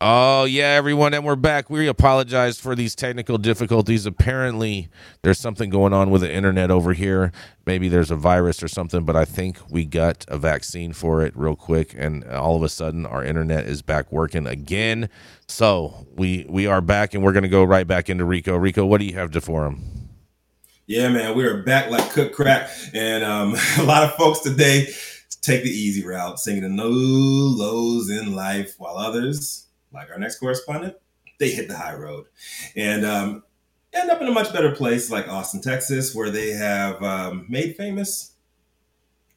Oh, yeah, everyone, and we're back. We apologize for these technical difficulties. Apparently, there's something going on with the internet over here. Maybe there's a virus or something, but I think we got a vaccine for it real quick, and all of a sudden, our internet is back working again. So we we are back, and we're going to go right back into Rico. Rico, what do you have to for him? Yeah, man, we are back like cook crack, and um, a lot of folks today take the easy route, singing the no lows in life, while others like our next correspondent, they hit the high road and um, end up in a much better place like Austin, Texas, where they have um, made famous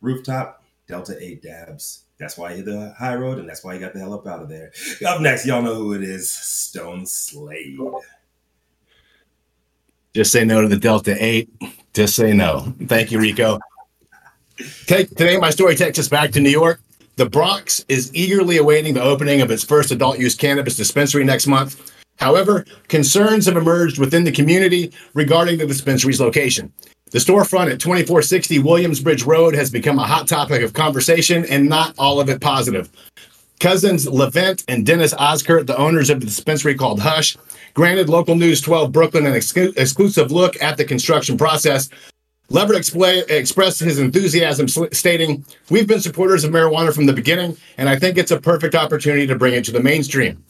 rooftop Delta 8 dabs. That's why he hit the high road, and that's why he got the hell up out of there. Up next, y'all know who it is Stone Slade. Just say no to the Delta 8. Just say no. Thank you, Rico. Take, today, my story takes us back to New York the Bronx is eagerly awaiting the opening of its first adult use cannabis dispensary next month. However, concerns have emerged within the community regarding the dispensary's location. The storefront at 2460 Williamsbridge Road has become a hot topic of conversation and not all of it positive. Cousins Levent and Dennis Oskert, the owners of the dispensary called Hush, granted local news 12 Brooklyn an ex- exclusive look at the construction process, Leverett expl- expressed his enthusiasm, stating, We've been supporters of marijuana from the beginning, and I think it's a perfect opportunity to bring it to the mainstream.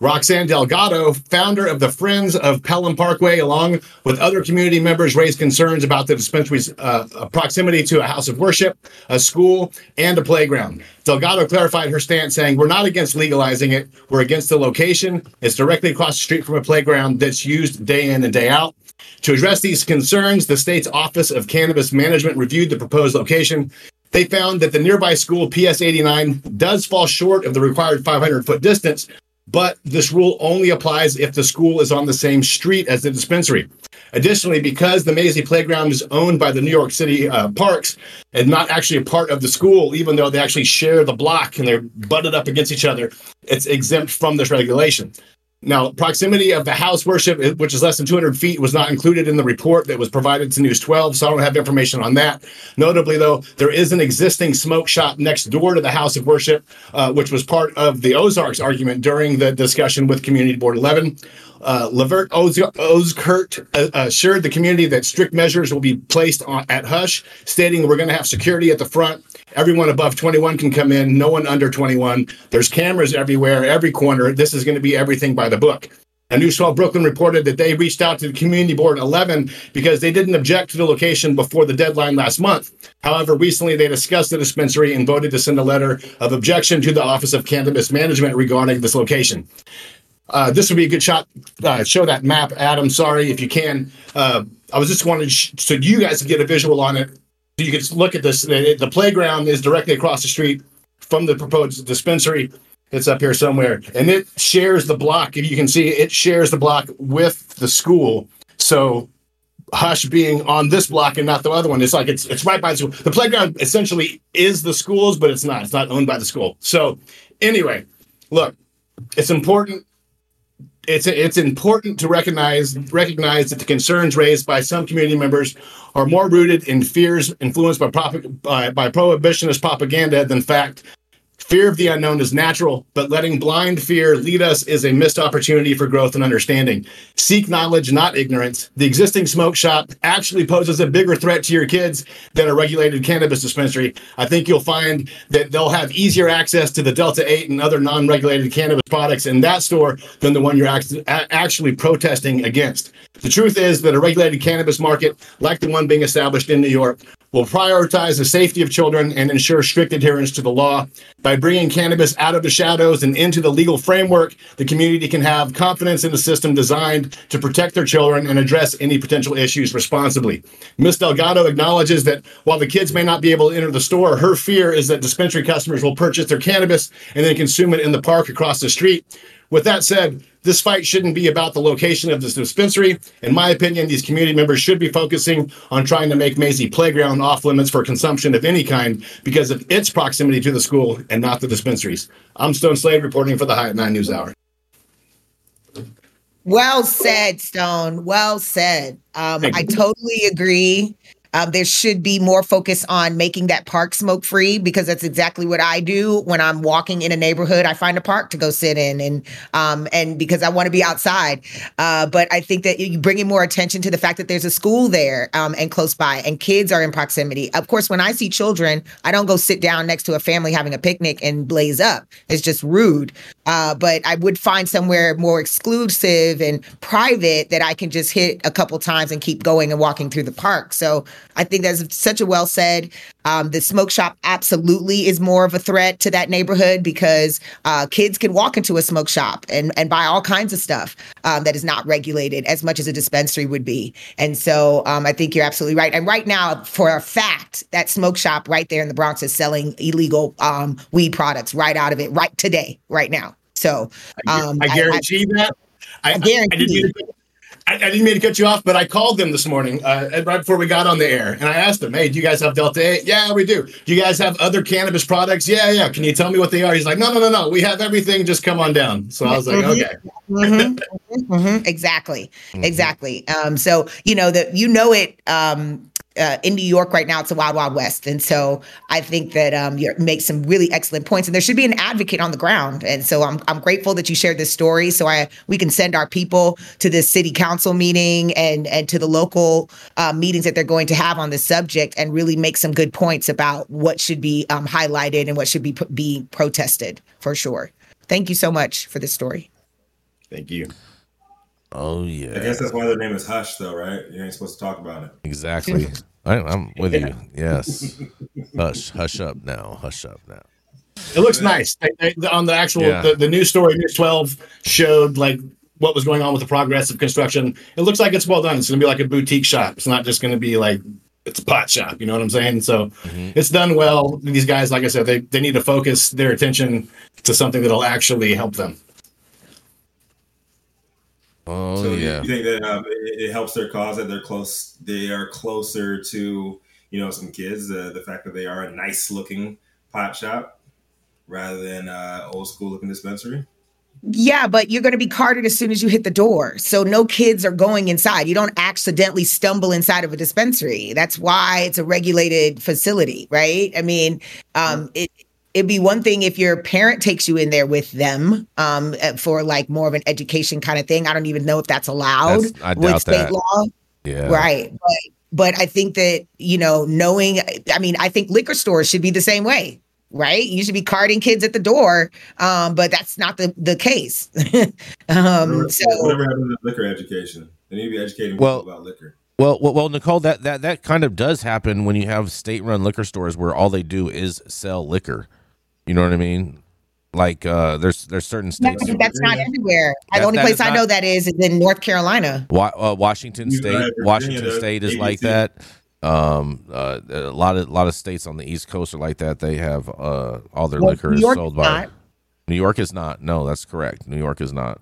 Roxanne Delgado, founder of the Friends of Pelham Parkway, along with other community members, raised concerns about the dispensary's uh, proximity to a house of worship, a school, and a playground. Delgado clarified her stance, saying, We're not against legalizing it. We're against the location. It's directly across the street from a playground that's used day in and day out. To address these concerns, the state's Office of Cannabis Management reviewed the proposed location. They found that the nearby school, PS 89, does fall short of the required 500 foot distance, but this rule only applies if the school is on the same street as the dispensary. Additionally, because the Mazzei Playground is owned by the New York City uh, Parks and not actually a part of the school, even though they actually share the block and they're butted up against each other, it's exempt from this regulation. Now, proximity of the house worship, which is less than 200 feet, was not included in the report that was provided to News 12, so I don't have information on that. Notably, though, there is an existing smoke shop next door to the house of worship, uh, which was part of the Ozarks argument during the discussion with Community Board 11. Uh, Levert Oskert uh, assured the community that strict measures will be placed on, at Hush, stating we're going to have security at the front Everyone above 21 can come in, no one under 21. There's cameras everywhere, every corner. This is going to be everything by the book. And News 12 Brooklyn reported that they reached out to the community board 11 because they didn't object to the location before the deadline last month. However, recently they discussed the dispensary and voted to send a letter of objection to the Office of Cannabis Management regarding this location. Uh, this would be a good shot. Uh, show that map, Adam. Sorry if you can. Uh, I was just wanting sh- so you guys get a visual on it you can look at this. The playground is directly across the street from the proposed dispensary. It's up here somewhere, and it shares the block. If you can see, it shares the block with the school. So Hush being on this block and not the other one. It's like it's it's right by the school. The playground essentially is the school's, but it's not. It's not owned by the school. So anyway, look, it's important it's it's important to recognize recognize that the concerns raised by some community members are more rooted in fears influenced by, by, by prohibitionist propaganda than fact Fear of the unknown is natural, but letting blind fear lead us is a missed opportunity for growth and understanding. Seek knowledge, not ignorance. The existing smoke shop actually poses a bigger threat to your kids than a regulated cannabis dispensary. I think you'll find that they'll have easier access to the Delta 8 and other non regulated cannabis products in that store than the one you're actually protesting against. The truth is that a regulated cannabis market, like the one being established in New York, will prioritize the safety of children and ensure strict adherence to the law. By bringing cannabis out of the shadows and into the legal framework, the community can have confidence in the system designed to protect their children and address any potential issues responsibly. Ms. Delgado acknowledges that while the kids may not be able to enter the store, her fear is that dispensary customers will purchase their cannabis and then consume it in the park across the street. With that said, this fight shouldn't be about the location of this dispensary. In my opinion, these community members should be focusing on trying to make Mazzei Playground off limits for consumption of any kind because of its proximity to the school and not the dispensaries. I'm Stone Slade reporting for the High at Nine News Hour. Well said, Stone. Well said. Um, I totally agree. Um, there should be more focus on making that park smoke free because that's exactly what I do when I'm walking in a neighborhood. I find a park to go sit in, and um, and because I want to be outside. Uh, but I think that you bringing more attention to the fact that there's a school there um, and close by, and kids are in proximity. Of course, when I see children, I don't go sit down next to a family having a picnic and blaze up. It's just rude. Uh, but I would find somewhere more exclusive and private that I can just hit a couple times and keep going and walking through the park. So I think that's such a well said. Um, the smoke shop absolutely is more of a threat to that neighborhood because uh, kids can walk into a smoke shop and, and buy all kinds of stuff um, that is not regulated as much as a dispensary would be. And so um, I think you're absolutely right. And right now, for a fact, that smoke shop right there in the Bronx is selling illegal um, weed products right out of it right today, right now. So um, I, guarantee I, that. I, I guarantee. I didn't, I, didn't mean to cut you off, but I called them this morning uh, right before we got on the air, and I asked them, "Hey, do you guys have Delta 8? Yeah, we do. Do you guys have other cannabis products? Yeah, yeah. Can you tell me what they are?" He's like, "No, no, no, no. We have everything. Just come on down." So I was like, mm-hmm. "Okay." mm-hmm. Mm-hmm. Exactly, mm-hmm. exactly. Um, so you know that you know it. Um, uh, in New York right now, it's a wild, wild west. And so I think that um, you make some really excellent points, and there should be an advocate on the ground. And so I'm, I'm grateful that you shared this story, so I we can send our people to this city council meeting and and to the local uh, meetings that they're going to have on this subject, and really make some good points about what should be um, highlighted and what should be be protested for sure. Thank you so much for this story. Thank you. Oh yeah. I guess that's why their name is Hush, though, right? You ain't supposed to talk about it. Exactly. I, am with you. Yes. hush, hush up now. Hush up now. It looks nice on the actual yeah. the, the news story. News twelve showed like what was going on with the progress of construction. It looks like it's well done. It's going to be like a boutique shop. It's not just going to be like it's a pot shop. You know what I'm saying? So mm-hmm. it's done well. These guys, like I said, they they need to focus their attention to something that'll actually help them. Oh so yeah. You think that um, it, it, helps their cause that they're close? They are closer to you know some kids. Uh, the fact that they are a nice looking pot shop rather than uh, old school looking dispensary. Yeah, but you're going to be carded as soon as you hit the door. So no kids are going inside. You don't accidentally stumble inside of a dispensary. That's why it's a regulated facility, right? I mean, um, it it'd be one thing if your parent takes you in there with them um, uh, for like more of an education kind of thing. I don't even know if that's allowed that's, I with state that. law. Yeah. Right. But but I think that, you know, knowing I mean, I think liquor stores should be the same way. Right, you should be carding kids at the door, um, but that's not the the case. um, whatever, so whatever happened to liquor education? They need to be educating well, people about liquor. Well, well, well, Nicole, that, that that kind of does happen when you have state-run liquor stores where all they do is sell liquor. You know what I mean? Like uh, there's there's certain states. No, that's not everywhere. That, the only place I know that is is in North Carolina. Wa- uh, Washington State. Washington State is like that. Um, uh, a lot of a lot of states on the East Coast are like that. They have uh, all their well, liquor is sold by. Not. New York is not. No, that's correct. New York is not.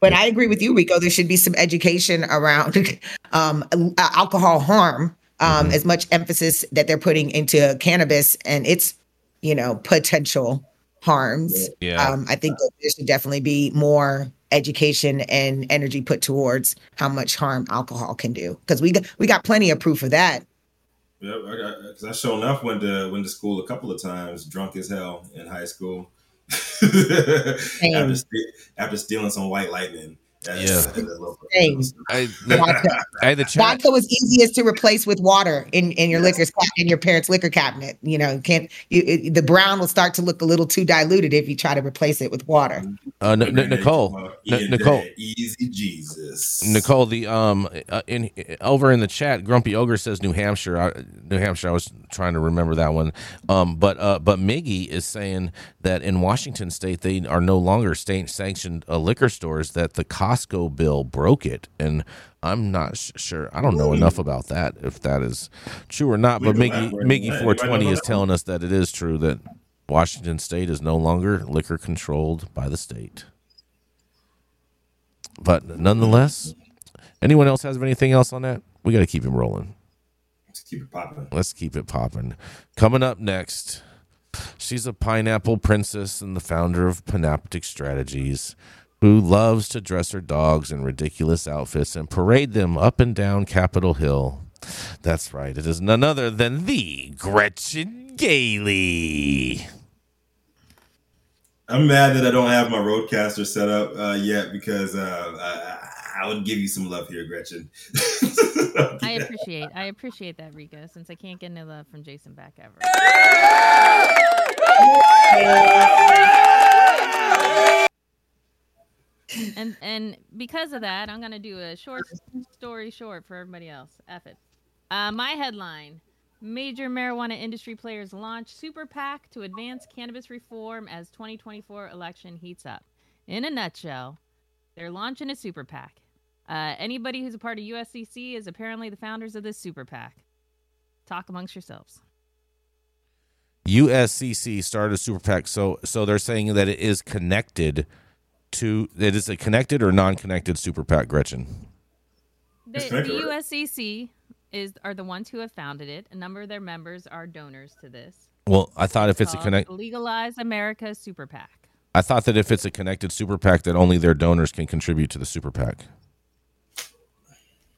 But I agree with you, Rico. There should be some education around um, alcohol harm. Um, mm-hmm. As much emphasis that they're putting into cannabis and its you know, potential harms. Yeah. Um, I think that there should definitely be more education and energy put towards how much harm alcohol can do because we got, we got plenty of proof of that. Yeah, because I, I, I sure enough went to went to school a couple of times, drunk as hell in high school. after, after stealing some white lightning yeah. I, vodka. I the vodka was easiest to replace with water in, in your yes. liquor in your parents' liquor cabinet. You know, you can't you, it, the brown will start to look a little too diluted if you try to replace it with water. Uh, N- N- Nicole, N- Nicole, easy Jesus, Nicole. The um uh, in over in the chat, Grumpy Ogre says New Hampshire. I, New Hampshire. I was trying to remember that one. Um, but uh, but Miggy is saying that in Washington State they are no longer state sanctioned uh, liquor stores. That the cost Costco bill broke it, and I'm not sure. I don't know enough about that if that is true or not. But Miggy Miggy 420 is telling us that it is true that Washington State is no longer liquor controlled by the state. But nonetheless, anyone else has anything else on that? We got to keep him rolling. Let's keep it popping. Let's keep it popping. Coming up next, she's a pineapple princess and the founder of Panoptic Strategies who loves to dress her dogs in ridiculous outfits and parade them up and down Capitol Hill. That's right. It is none other than the Gretchen Gailey. I'm mad that I don't have my RodeCaster set up uh, yet because uh, I, I would give you some love here, Gretchen. I appreciate I appreciate that, Rico, since I can't get any love from Jason Beck ever. and and because of that, I'm gonna do a short story short for everybody else. F it. Uh, my headline: Major marijuana industry players launch super PAC to advance cannabis reform as 2024 election heats up. In a nutshell, they're launching a super PAC. Uh, anybody who's a part of USCC is apparently the founders of this super PAC. Talk amongst yourselves. USCC started a super PAC, so so they're saying that it is connected to it is a connected or non-connected super PAC, Gretchen. The, the? USCC is are the ones who have founded it. A number of their members are donors to this. Well, I thought if it's a called connect, Legalize America Super PAC. I thought that if it's a connected super PAC, that only their donors can contribute to the super PAC.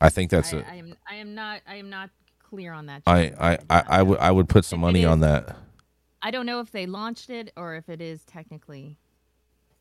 I think that's I, a. I am I am not I am not clear on that. I Jason. I I, I would I would put some If it money on that. I don't know if they launched it or if it is technically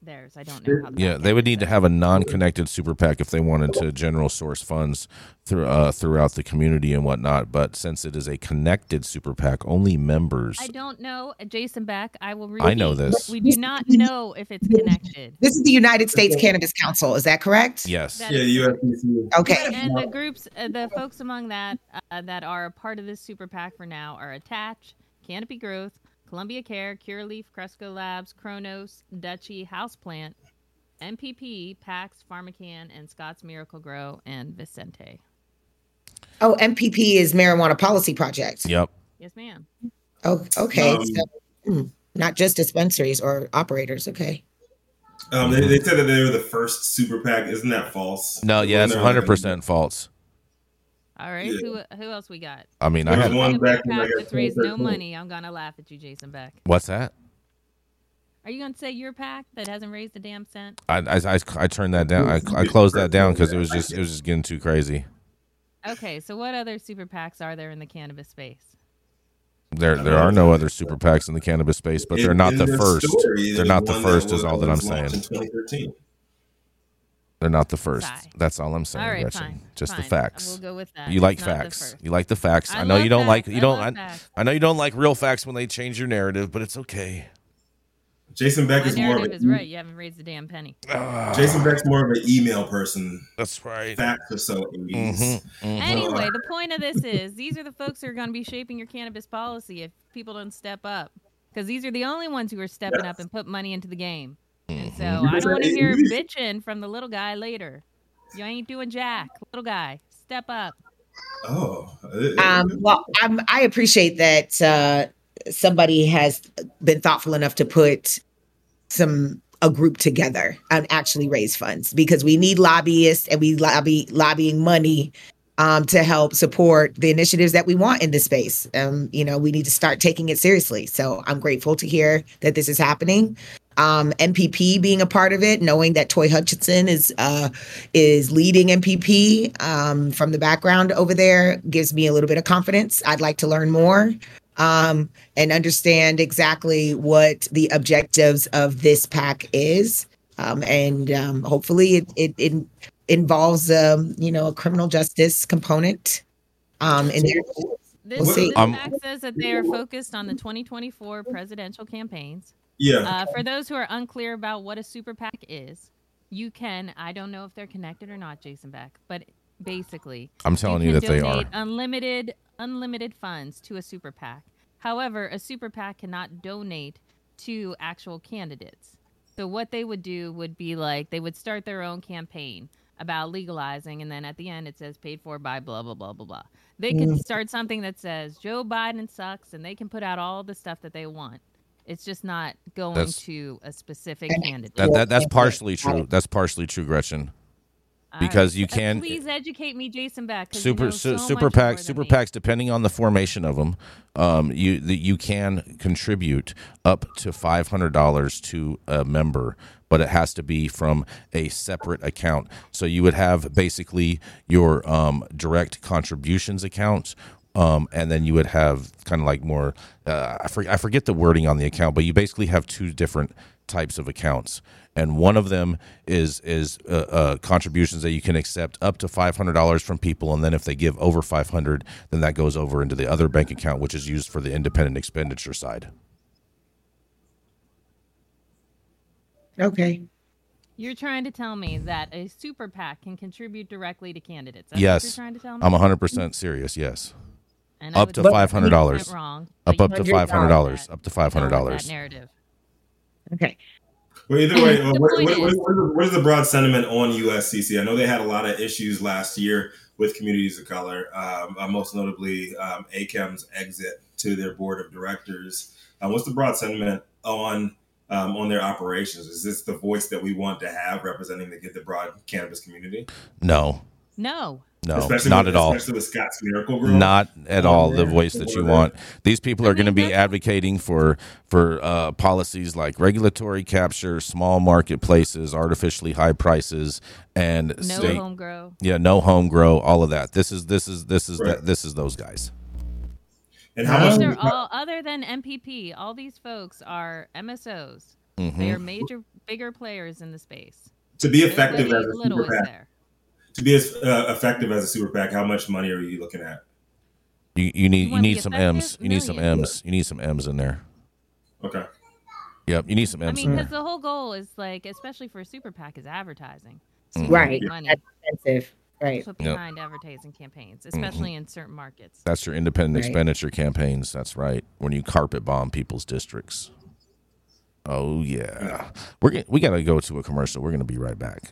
theirs. I don't know how. the Yeah, they would need to have a non-connected super PAC if they wanted to general source funds through uh, throughout the community and whatnot. But since it is a connected super PAC, only members. I don't know, Uh, Jason Beck. I will. Repeat. I know this. We do not know if it's connected. This is the United States Cannabis Council. Is that correct? Yes. That Yeah, is correct. Okay. And the groups, uh, the folks among that uh, that are a part of this super PAC for now are Attach, Canopy Growth, Columbia Care, Curaleaf, Cresco Labs, Cronos, Dutchie, Houseplant, MPP, Pax, PharmaCann, and Scotts Miracle-Gro, and Vicente. Oh, MPP is Marijuana Policy Project. Yep. Yes, ma'am. Oh, okay. Um, So, hmm, not just dispensaries or operators. Okay. Um, they, they said that they were the first super PAC. Isn't that false? No, yeah, it's Wasn't there, like, hundred percent false. All right, Yeah. who who else we got? I mean, I There was had one If back you're in, a like, PAC that's raised no 2013. money, I'm gonna laugh at you, Jason Beck. what's that? Are you gonna say your pack that hasn't raised a damn cent? I, I, I, I turned that down. I, I closed that down because it was just it was just getting too crazy. Okay, so what other super PACs are there in the cannabis space? There there are no other super PACs in the cannabis space, but they're not the first. They're not the first. Is all that I'm was launched saying. In 2013. They're not the first. Sigh. That's all I'm saying, All right, Gretchen. fine. Just the facts. We'll go with that. You like It's not facts. You like the facts. I, I know you don't like you I don't. I. I know you don't like real facts when they change your narrative, but it's okay. Jason Beck My is more of narrative a, is right. You haven't raised a damn penny. Jason Beck's more of an email person. That's right. Facts are so 80s. Mhm, mhm. Anyway, the point of this is these are the folks who are going to be shaping your cannabis policy if people don't step up. Because these are the only ones who are stepping up and put money into the game. And so Mm-hmm. I don't want to hear bitching from the little guy later. You ain't doing jack, little guy. Step up. Oh. Um, well, I'm, I appreciate that uh, somebody has been thoughtful enough to put some a group together and actually raise funds because we need lobbyists and we lobby lobbying money um, to help support the initiatives that we want in this space. Um, you know, we need to start taking it seriously. So I'm grateful to hear that this is happening. Um, MPP being a part of it, knowing that Toi Hutchinson is uh, is leading MPP um, from the background over there, gives me a little bit of confidence. I'd like to learn more um, and understand exactly what the objectives of this pack is, um, and um, hopefully it, it, it involves um, you know a criminal justice component um, in there. This, We'll this Um, says that they are focused on the 2024 presidential campaigns. Yeah. Uh, for those who are unclear about what a super PAC is, you can, I don't know if they're connected or not, Jason Beck, but basically, I'm telling you can that they are. Unlimited, unlimited funds to a super PAC. However, a super PAC cannot donate to actual candidates. So what they would do would be like they would start their own campaign about legalizing, and then at the end it says paid for by blah blah blah blah blah. They could start something that says Joe Biden sucks, and they can put out all the stuff that they want. It's just not going That's- to a specific candidate. That, that that's partially true. That's partially true, Gretchen. All because you Uh, can- please educate me, Jason Beck. 'cause you Super know su- so super much more PACs, super me. PACs, depending on the formation of them, um, you the, you can contribute up to five hundred dollars to a member but it has to be from a separate account. So you would have basically your um, direct contributions account. Um, and then you would have kind of like more, uh, I, for, I forget the wording on the account, but you basically have two different types of accounts and one of them is is uh, uh, contributions that you can accept up to five hundred dollars from people, and then if they give over five hundred, then that goes over into the other bank account, which is used for the independent expenditure side. Okay. You're trying to tell me that a super PAC can contribute directly to candidates. That's yes, what you're trying to tell me? I'm 100 percent serious. Yes, And I up to five hundred dollars. Wrong. Up up to five hundred dollars. Up to five hundred dollars. Narrative. Okay. Well, either way, The what, point what, what, is- what is the broad sentiment on USCC? I know they had a lot of issues last year with communities of color, um, uh, most notably um, ACAM's exit to their board of directors. Uh, what's the broad sentiment on um, on their operations? Is this the voice that we want to have representing the get the broad cannabis community? No, No. No, especially not with, at all. Especially with Scotts Miracle-Gro. Not at all the voice that you want. These people are going to be advocating for for uh, policies like regulatory capture, small marketplaces, artificially high prices, and No state home grow. yeah, no home grow, all of that. This is this is this is Right. that this is those guys. and how Um, much? Are all other than MPP. All these folks are MSOs. Mhm. They are major, bigger players in the space. to be effective Everybody as a little super is PAC, there. To be as uh, effective as a super PAC, how much money are you looking at? You you need You you need some effective? M's. You need some M's. You need some M's in there. Okay. Yep, you need some M's. I M's mean, because the whole goal is like, especially for a super PAC, is advertising. So Mhm. Right. Money. That's expensive. Right. Put Yep. behind advertising campaigns, especially in certain markets. That's your independent Right. expenditure campaigns. That's right. When you carpet bomb people's districts. Oh yeah, we're we got to go to a commercial. We're gonna be right back.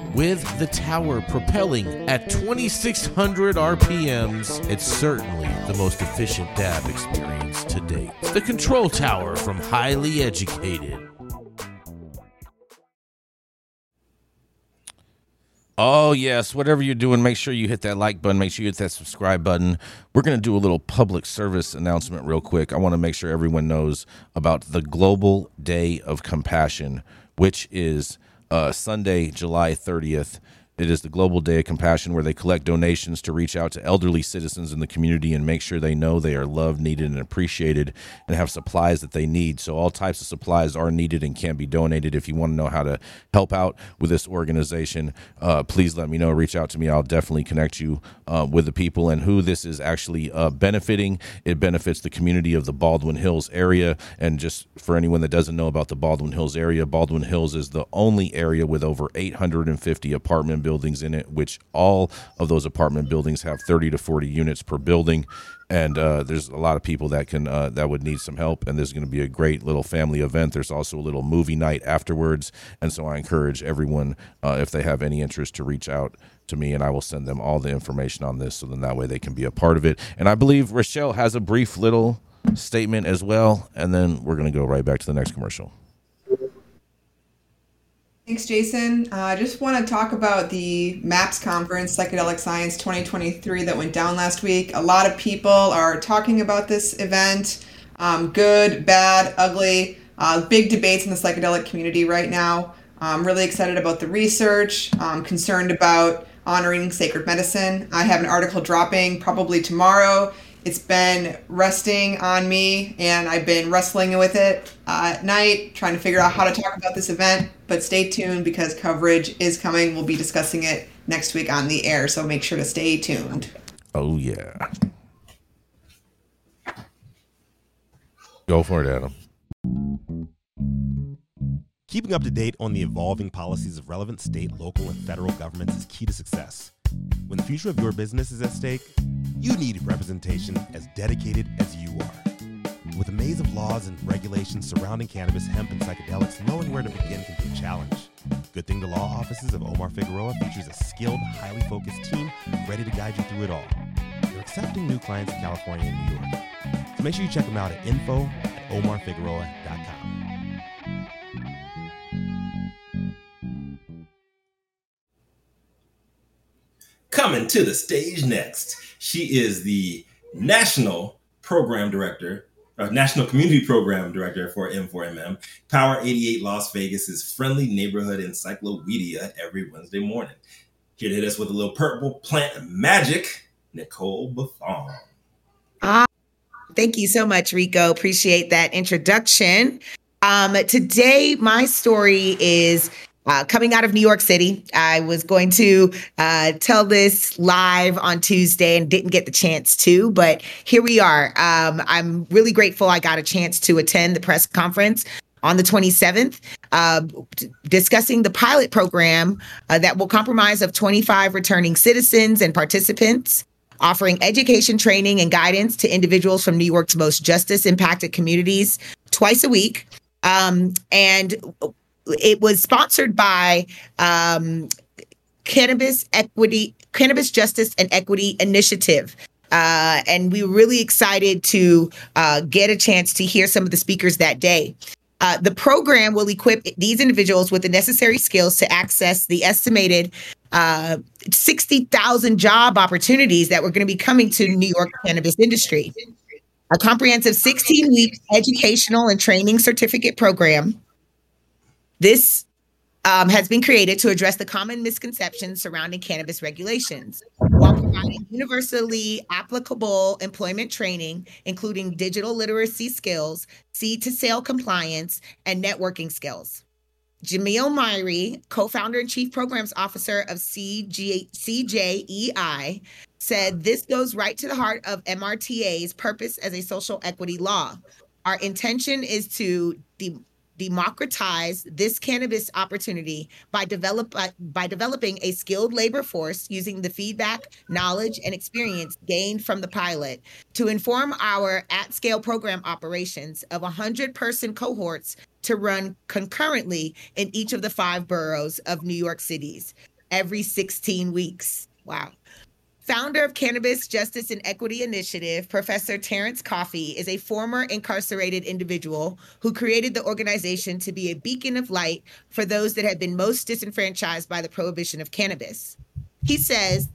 with the tower propelling at 2600 RPMs, it's certainly the most efficient dab experience to date. The control tower from Highly Educated. Oh yes, whatever you're doing, make sure you hit that like button. Make sure you hit that subscribe button. We're gonna do a little public service announcement real quick. I want to make sure everyone knows about the Global Day of Compassion, which is uh, Sunday, July 30th. It is the Global Day of Compassion where they collect donations to reach out to elderly citizens in the community and make sure they know they are loved, needed, and appreciated and have supplies that they need. So, all types of supplies are needed and can be donated. If you want to know how to help out with this organization, uh, please let me know. Reach out to me. I'll definitely connect you uh, with the people and who this is actually uh, benefiting. It benefits the community of the Baldwin Hills area. And just for anyone that doesn't know about the Baldwin Hills area, Baldwin Hills is the only area with over 850 apartment buildings in it, which all of those apartment buildings have 30 to 40 units per building. And uh, there's a lot of people that can uh, that would need some help, and there's going to be a great little family event. There's also a little movie night afterwards, and so I encourage everyone, uh, if they have any interest, to reach out to me, and I will send them all the information on this, so then that way they can be a part of it. And I believe Rachelle has a brief little statement as well, and then we're going to go right back to the next commercial. Thanks, Jason. Uh, I just want to talk about the MAPS conference, Psychedelic Science 2023, that went down last week. A lot of people are talking about this event um, good, bad, ugly. Uh, big debates in the psychedelic community right now. I'm really excited about the research, I'm concerned about honoring sacred medicine. I have an article dropping probably tomorrow. It's been resting on me, and I've been wrestling with it uh, at night, trying to figure out how to talk about this event. But stay tuned because coverage is coming. We'll be discussing it next week on the air, so make sure to stay tuned. Oh yeah, go for it, Adam. Keeping up to date on the evolving policies of relevant state, local, and federal governments is key to success. When the future of your business is at stake, you need representation as dedicated as you are. With a maze of laws and regulations surrounding cannabis, hemp, and psychedelics, knowing where to begin can be a challenge. Good thing the law offices of Omar Figueroa features a skilled, highly focused team ready to guide you through it all. They're accepting new clients in California and New York. So make sure you check them out at info at omarfigueroa.com. Coming to the stage next, she is the National Program Director, uh, National Community Program Director for M4MM, Power 88 Las Vegas's friendly neighborhood encyclopedia every Wednesday morning. Here to hit us with a little purple plant magic, Nicole Buffong. Ah, thank you so much, Rico. Appreciate that introduction. Um, today, my story is uh, coming out of New York City. I was going to uh, tell this live on Tuesday and didn't get the chance to, but here we are. Um, I'm really grateful I got a chance to attend the press conference on the 27th, uh, discussing the pilot program uh, that will compromise of 25 returning citizens and participants offering education, training, and guidance to individuals from New York's most justice impacted communities twice a week. Um, and it was sponsored by um, Cannabis Equity, Cannabis Justice and Equity Initiative. Uh, and we were really excited to uh, get a chance to hear some of the speakers that day. Uh, the program will equip these individuals with the necessary skills to access the estimated uh, 60,000 job opportunities that were going to be coming to New York cannabis industry. A comprehensive 16 week educational and training certificate program. This um, has been created to address the common misconceptions surrounding cannabis regulations while providing universally applicable employment training, including digital literacy skills, seed to sale compliance, and networking skills. Jamil Myrie, co founder and chief programs officer of CG, CJEI, said this goes right to the heart of MRTA's purpose as a social equity law. Our intention is to de- democratize this cannabis opportunity by develop by developing a skilled labor force using the feedback, knowledge, and experience gained from the pilot to inform our at-scale program operations of 100 person cohorts to run concurrently in each of the five boroughs of New York City's every 16 weeks. Wow. Founder of Cannabis Justice and Equity Initiative, Professor Terrence Coffey is a former incarcerated individual who created the organization to be a beacon of light for those that have been most disenfranchised by the prohibition of cannabis. He says,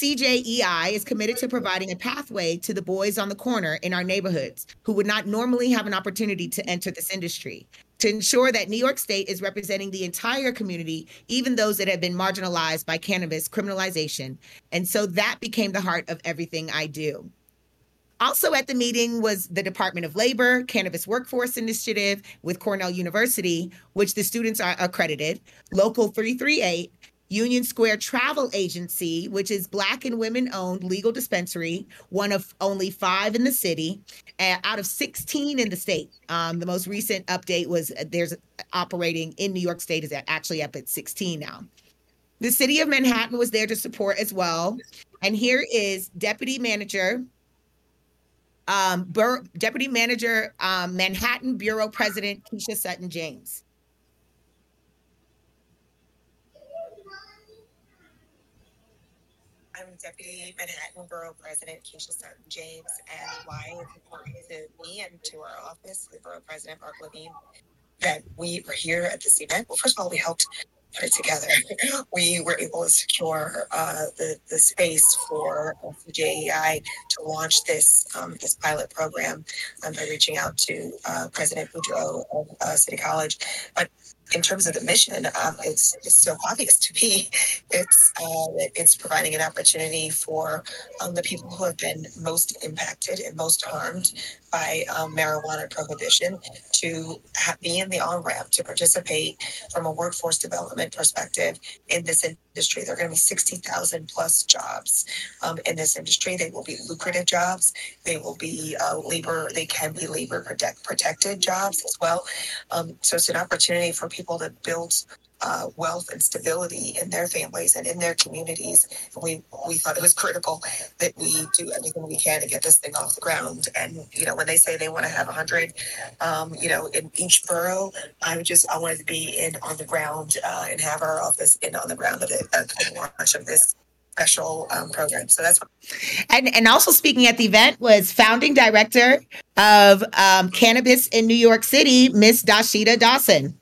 CJEI is committed to providing a pathway to the boys on the corner in our neighborhoods who would not normally have an opportunity to enter this industry to ensure that New York State is representing the entire community, even those that have been marginalized by cannabis criminalization. And so that became the heart of everything I do. Also at the meeting was the Department of Labor, Cannabis Workforce Initiative with Cornell University, which the students are accredited, Local 338, Union Square Travel Agency, which is Black and women owned legal dispensary, one of only five in the city, uh, out of 16 in the state. Um, the most recent update was uh, there's operating in New York State is actually up at 16 now. The city of Manhattan was there to support as well. And here is Deputy Manager, um, Bur- Deputy Manager, um, Manhattan Borough President Keisha Sutton James. I'm Deputy Manhattan Borough President Keisha Sutton James, and why it's important to me and to our office, the Borough President Mark Levine, that we were here at this event. Well, first of all, we helped put it together. We were able to secure uh, the the space for JEI to launch this um, this pilot program um, by reaching out to uh, President Boudreau of uh, City College, but in terms of the mission, um, it's, it's so obvious to me. It's uh, it's providing an opportunity for um, the people who have been most impacted and most harmed by um, marijuana prohibition to ha- be in the on ramp to participate from a workforce development perspective in this industry. There are going to be sixty thousand plus jobs um, in this industry. They will be lucrative jobs. They will be uh, labor. They can be labor protect, protected jobs as well. Um, so it's an opportunity for people to build uh, wealth and stability in their families and in their communities. And we we thought it was critical that we do everything we can to get this thing off the ground. And you know, when they say they want to have a hundred, um, you know, in each borough, I would just I wanted to be in on the ground uh, and have our office in on the ground of it, uh, the launch of this special um, program. So that's and and also speaking at the event was founding director of um, cannabis in New York City, Miss Dasheeda Dawson.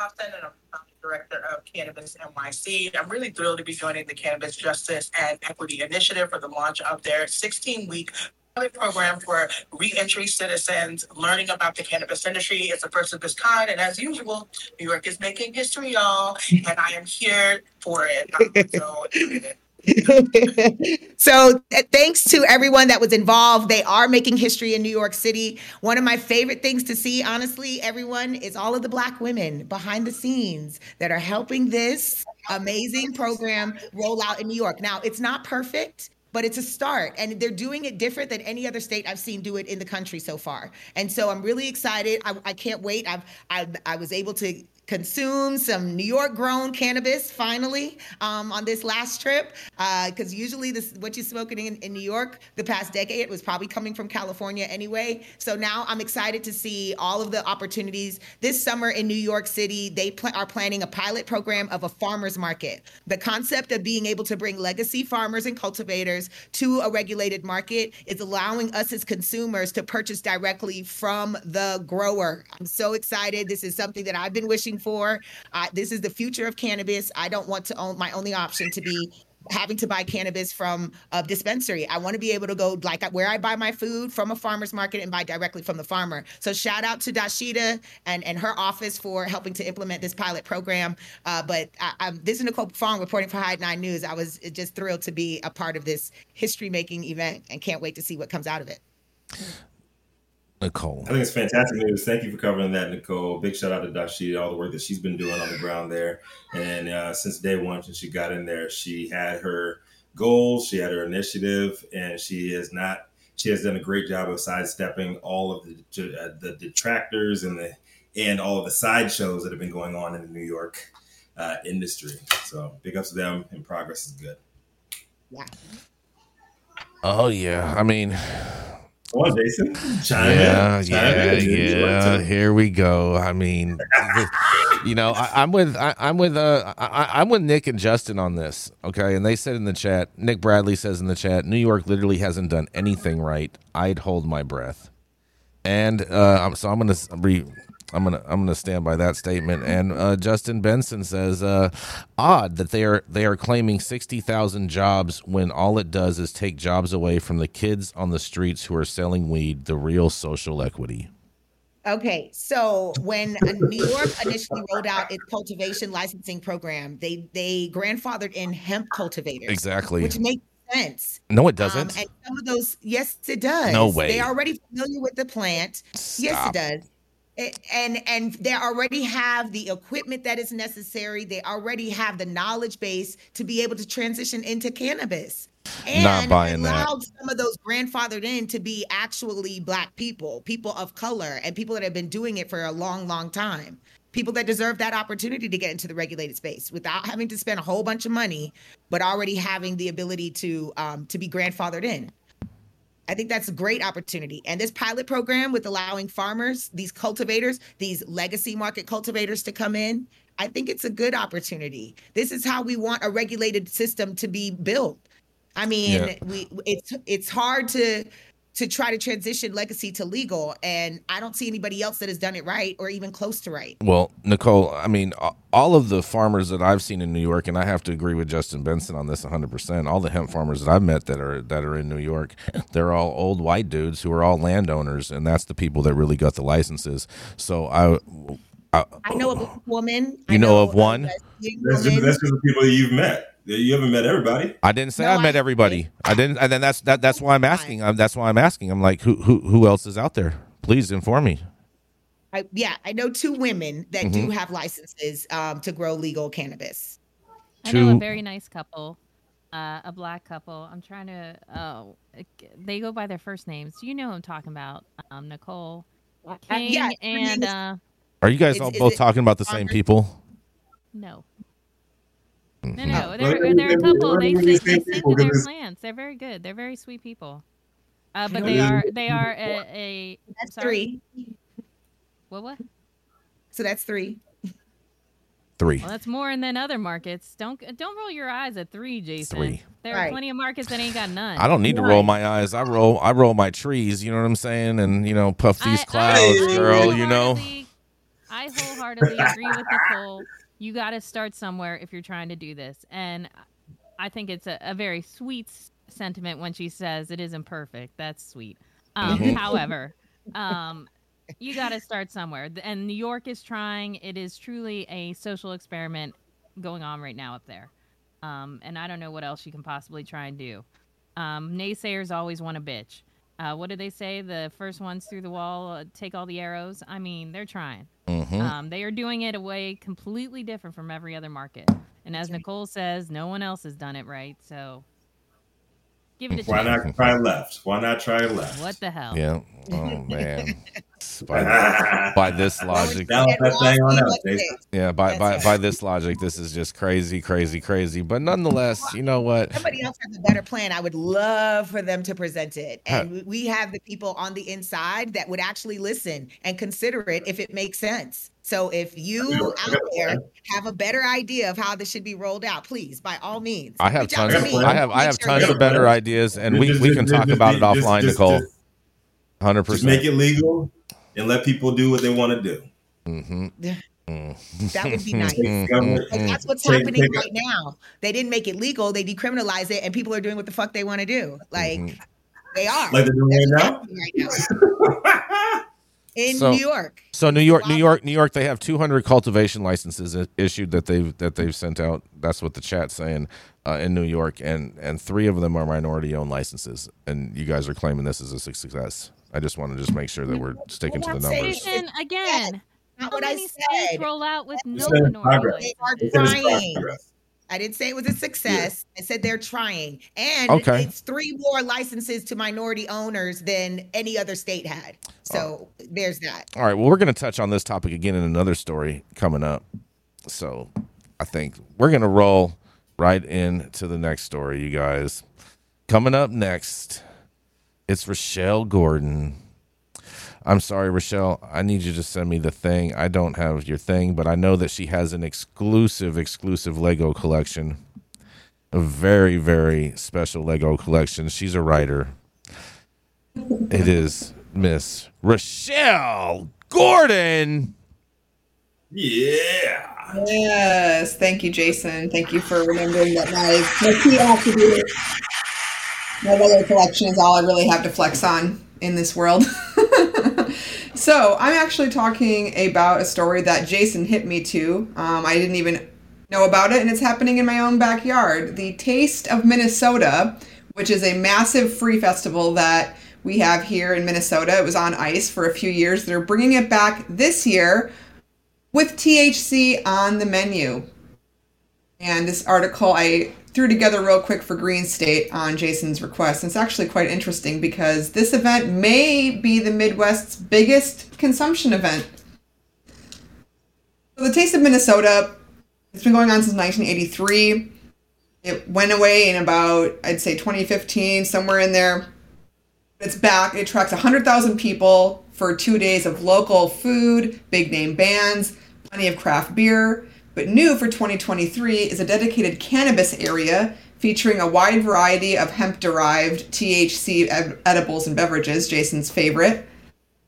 And I'm the director of Cannabis NYC. I'm really thrilled to be joining the Cannabis Justice and Equity Initiative for the launch of their 16 week pilot program for reentry citizens learning about the cannabis industry. It's the first of its kind. And as usual, New York is making history, y'all. And I am here for it. I'm so excited. so th- thanks to everyone that was involved. They are making history in new york city. One of my favorite things to see honestly everyone is all of the black women behind the scenes that are helping this amazing program roll out in new york. Now it's not perfect but it's a start and they're doing it different than any other state i've seen do it in the country so far. And so i'm really excited. I, I can't wait. I've, I, I was able to consume some New York grown cannabis finally um, on this last trip. Because uh, usually, this what you're smoking in, in New York the past decade was probably coming from California anyway. So now I'm excited to see all of the opportunities this summer in New York City. They pl- are planning a pilot program of a farmers market. The concept of being able to bring legacy farmers and cultivators to a regulated market is allowing us as consumers to purchase directly from the grower. I'm so excited. This is something that I've been wishing for. This is the future of cannabis. I don't want to own my only option to be having to buy cannabis from a dispensary. I want to be able to go like where I buy my food from a farmer's market and buy directly from the farmer. So shout out to Dasheeda and, and her office for helping to implement this pilot program. Uh, but I, this is Nicole Fong reporting for Hide 9 News. I was just thrilled to be a part of this history making event and can't wait to see what comes out of it. Nicole. I think it's fantastic news. Thank you for covering that, Nicole. Big shout out to Dasheeda, all the work that she's been doing on the ground there. And uh, since day one, since she got in there, she had her goals, she had her initiative, and she has not. She has done a great job of sidestepping all of the uh, the detractors and the and all of the sideshows that have been going on in the New York uh, industry. So big ups to them, and progress is good. Yeah. Oh yeah, I mean, Come on, Jason. Chime yeah, in. Chime yeah, in. yeah. Here we go. I mean, you know, I, I'm with I, I'm with uh I, I'm with Nick and Justin on this. Okay, and they said in the chat. Nick Bradley says in the chat, New York literally hasn't done anything right. I'd hold my breath. And uh, so I'm gonna re. I'm gonna I'm gonna stand by that statement. And uh, Justin Benson says, uh, odd that they are they are claiming sixty thousand jobs when all it does is take jobs away from the kids on the streets who are selling weed. The real social equity. Okay, so when New York initially rolled out its cultivation licensing program, they they grandfathered in hemp cultivators, Exactly. which makes sense. No, it Um, doesn't. and some of those, yes, it does. No way. They're already familiar with the plant. Yes, it does. And and they already have the equipment that is necessary. They already have the knowledge base to be able to transition into cannabis. And Not buying that. allowed some of those grandfathered in to be actually black people, people of color, and people that have been doing it for a long, long time. People that deserve that opportunity to get into the regulated space without having to spend a whole bunch of money, but already having the ability to um, to be grandfathered in. I think that's a great opportunity. And this pilot program with allowing farmers, these cultivators, these legacy market cultivators to come in, I think it's a good opportunity. This is how we want a regulated system to be built. I mean, Yeah. we it's it's hard to to try to transition legacy to legal and I don't see anybody else that has done it right or even close to right. Well, Nicole, I mean, all of the farmers that I've seen in New York, and I have to agree with Justin Benson on this 100%. All the hemp farmers that I've met that are that are in New York, they're all old white dudes who are all landowners, and that's the people that really got the licenses. So I, I I know a woman. You I know of one? That's just, that's just the people that you've met. You haven't met everybody. I didn't say No, I met everybody. I didn't, and then that's that. That's why I'm asking. I'm, that's why I'm asking. I'm like, who who who else is out there? Please inform me. I, yeah, I know two women that Mm-hmm. do have licenses um, to grow legal cannabis. I know a very nice couple, uh, a black couple. I'm trying to. Oh, they go by their first names. You know who I'm talking about? Um, Nicole King yeah, and uh, Are you guys Is- all is both it talking about the same people? no, Mm-hmm. no, no. Well, They're they're a couple. we're They doing they, these they same stick people to their 'cause it's- plants. They're very good. They're very sweet people. Uh, but they are they are a, a That's sorry? three. What what? So that's three. Three. Well, that's more than other markets. Don't don't roll your eyes at three, Jason. Three. There are plenty of markets that ain't got none. I don't need to roll my eyes. I roll. I roll my trees. You know what I'm saying? And you know, puff these I- I- clouds, I girl. You know. I wholeheartedly agree with Nicole. You got to start somewhere if you're trying to do this, and I think it's a, a very sweet sentiment when she says it isn't perfect. That's sweet. Um, Mhm. However, um, you got to start somewhere, and New York is trying. It is truly a social experiment going on right now up there, um, and I don't know what else you can possibly try and do. Um, naysayers always want a bitch. Uh, what do they say? The first ones through the wall uh, take all the arrows. I mean, they're trying. Mhm. Um, they are doing it a way completely different from every other market. And as Nicole says, no one else has done it right. So give it a Why chance. not try left? Why not try left? What the hell? Yeah. Oh man. by, by this logic. Balance that thing on out, Jason. Yeah. By by by this logic, this is just crazy, crazy, crazy. But nonetheless, you know what? somebody else has a better plan, I would love for them to present it. And we have the people on the inside that would actually listen and consider it if it makes sense. So if you out there have a better idea of how this should be rolled out, please, by all means, I have tons. Of. I have I have sure tons of better ideas, and we, Just- we can just- talk just- about it offline, just- Nicole. Hundred Just make it legal and let people do what they want to do. Mm-hmm. That would be nice. Government- Like, that's what's Take- happening take a- right now. They didn't make it legal. They decriminalized it, and people are doing what the fuck they want to do. Like Mhm. they are Like they're doing That's right now. right now in So- New York. So New York, New York, New York. They have 200 cultivation licenses issued that they've that they've sent out. That's what the chat's saying uh, in New York, and and three of them are minority owned licenses. And you guys are claiming this is a success. I just want to just make sure that we're sticking to the Well, I'm saying- numbers. Jason, again, Not how what I many states said. roll out with no said minority progress. They are licenses? Trying. I didn't say it was a success. I said they're trying. And Okay. it's three more licenses to minority owners than any other state had. So oh. there's that. All right. Well, we're going to touch on this topic again in another story coming up. So I think we're going to roll right into the next story, you guys. Coming up next, it's Rachelle Gordon. I'm sorry, Rachelle. I need you to send me the thing. I don't have your thing, but I know that she has an exclusive, exclusive Lego collection. A very, very special Lego collection. She's a writer. It is Miss Rachelle Gordon. Yeah. Yes, thank you, Jason. Thank you for remembering that my, my key attribute, my Lego collection is all I really have to flex on in this world. so I'm actually talking about a story that Jason hit me to. Um, I didn't even know about it, and it's happening in my own backyard. The Taste of Minnesota, which is a massive free festival that we have here in Minnesota. It was on ice for a few years. They're bringing it back this year with THC on the menu. And this article I threw together real quick for GreenState on Jason's request. It's actually quite interesting because this event may be the Midwest's biggest consumption event. So the Taste of Minnesota, it's been going on since 1983. It went away in about, I'd say 2015, somewhere in there. It's back. It attracts 100,000 people for two days of local food, big name bands, plenty of craft beer. But new for 2023 is a dedicated cannabis area featuring a wide variety of hemp derived THC ed- edibles and beverages, Jason's favorite.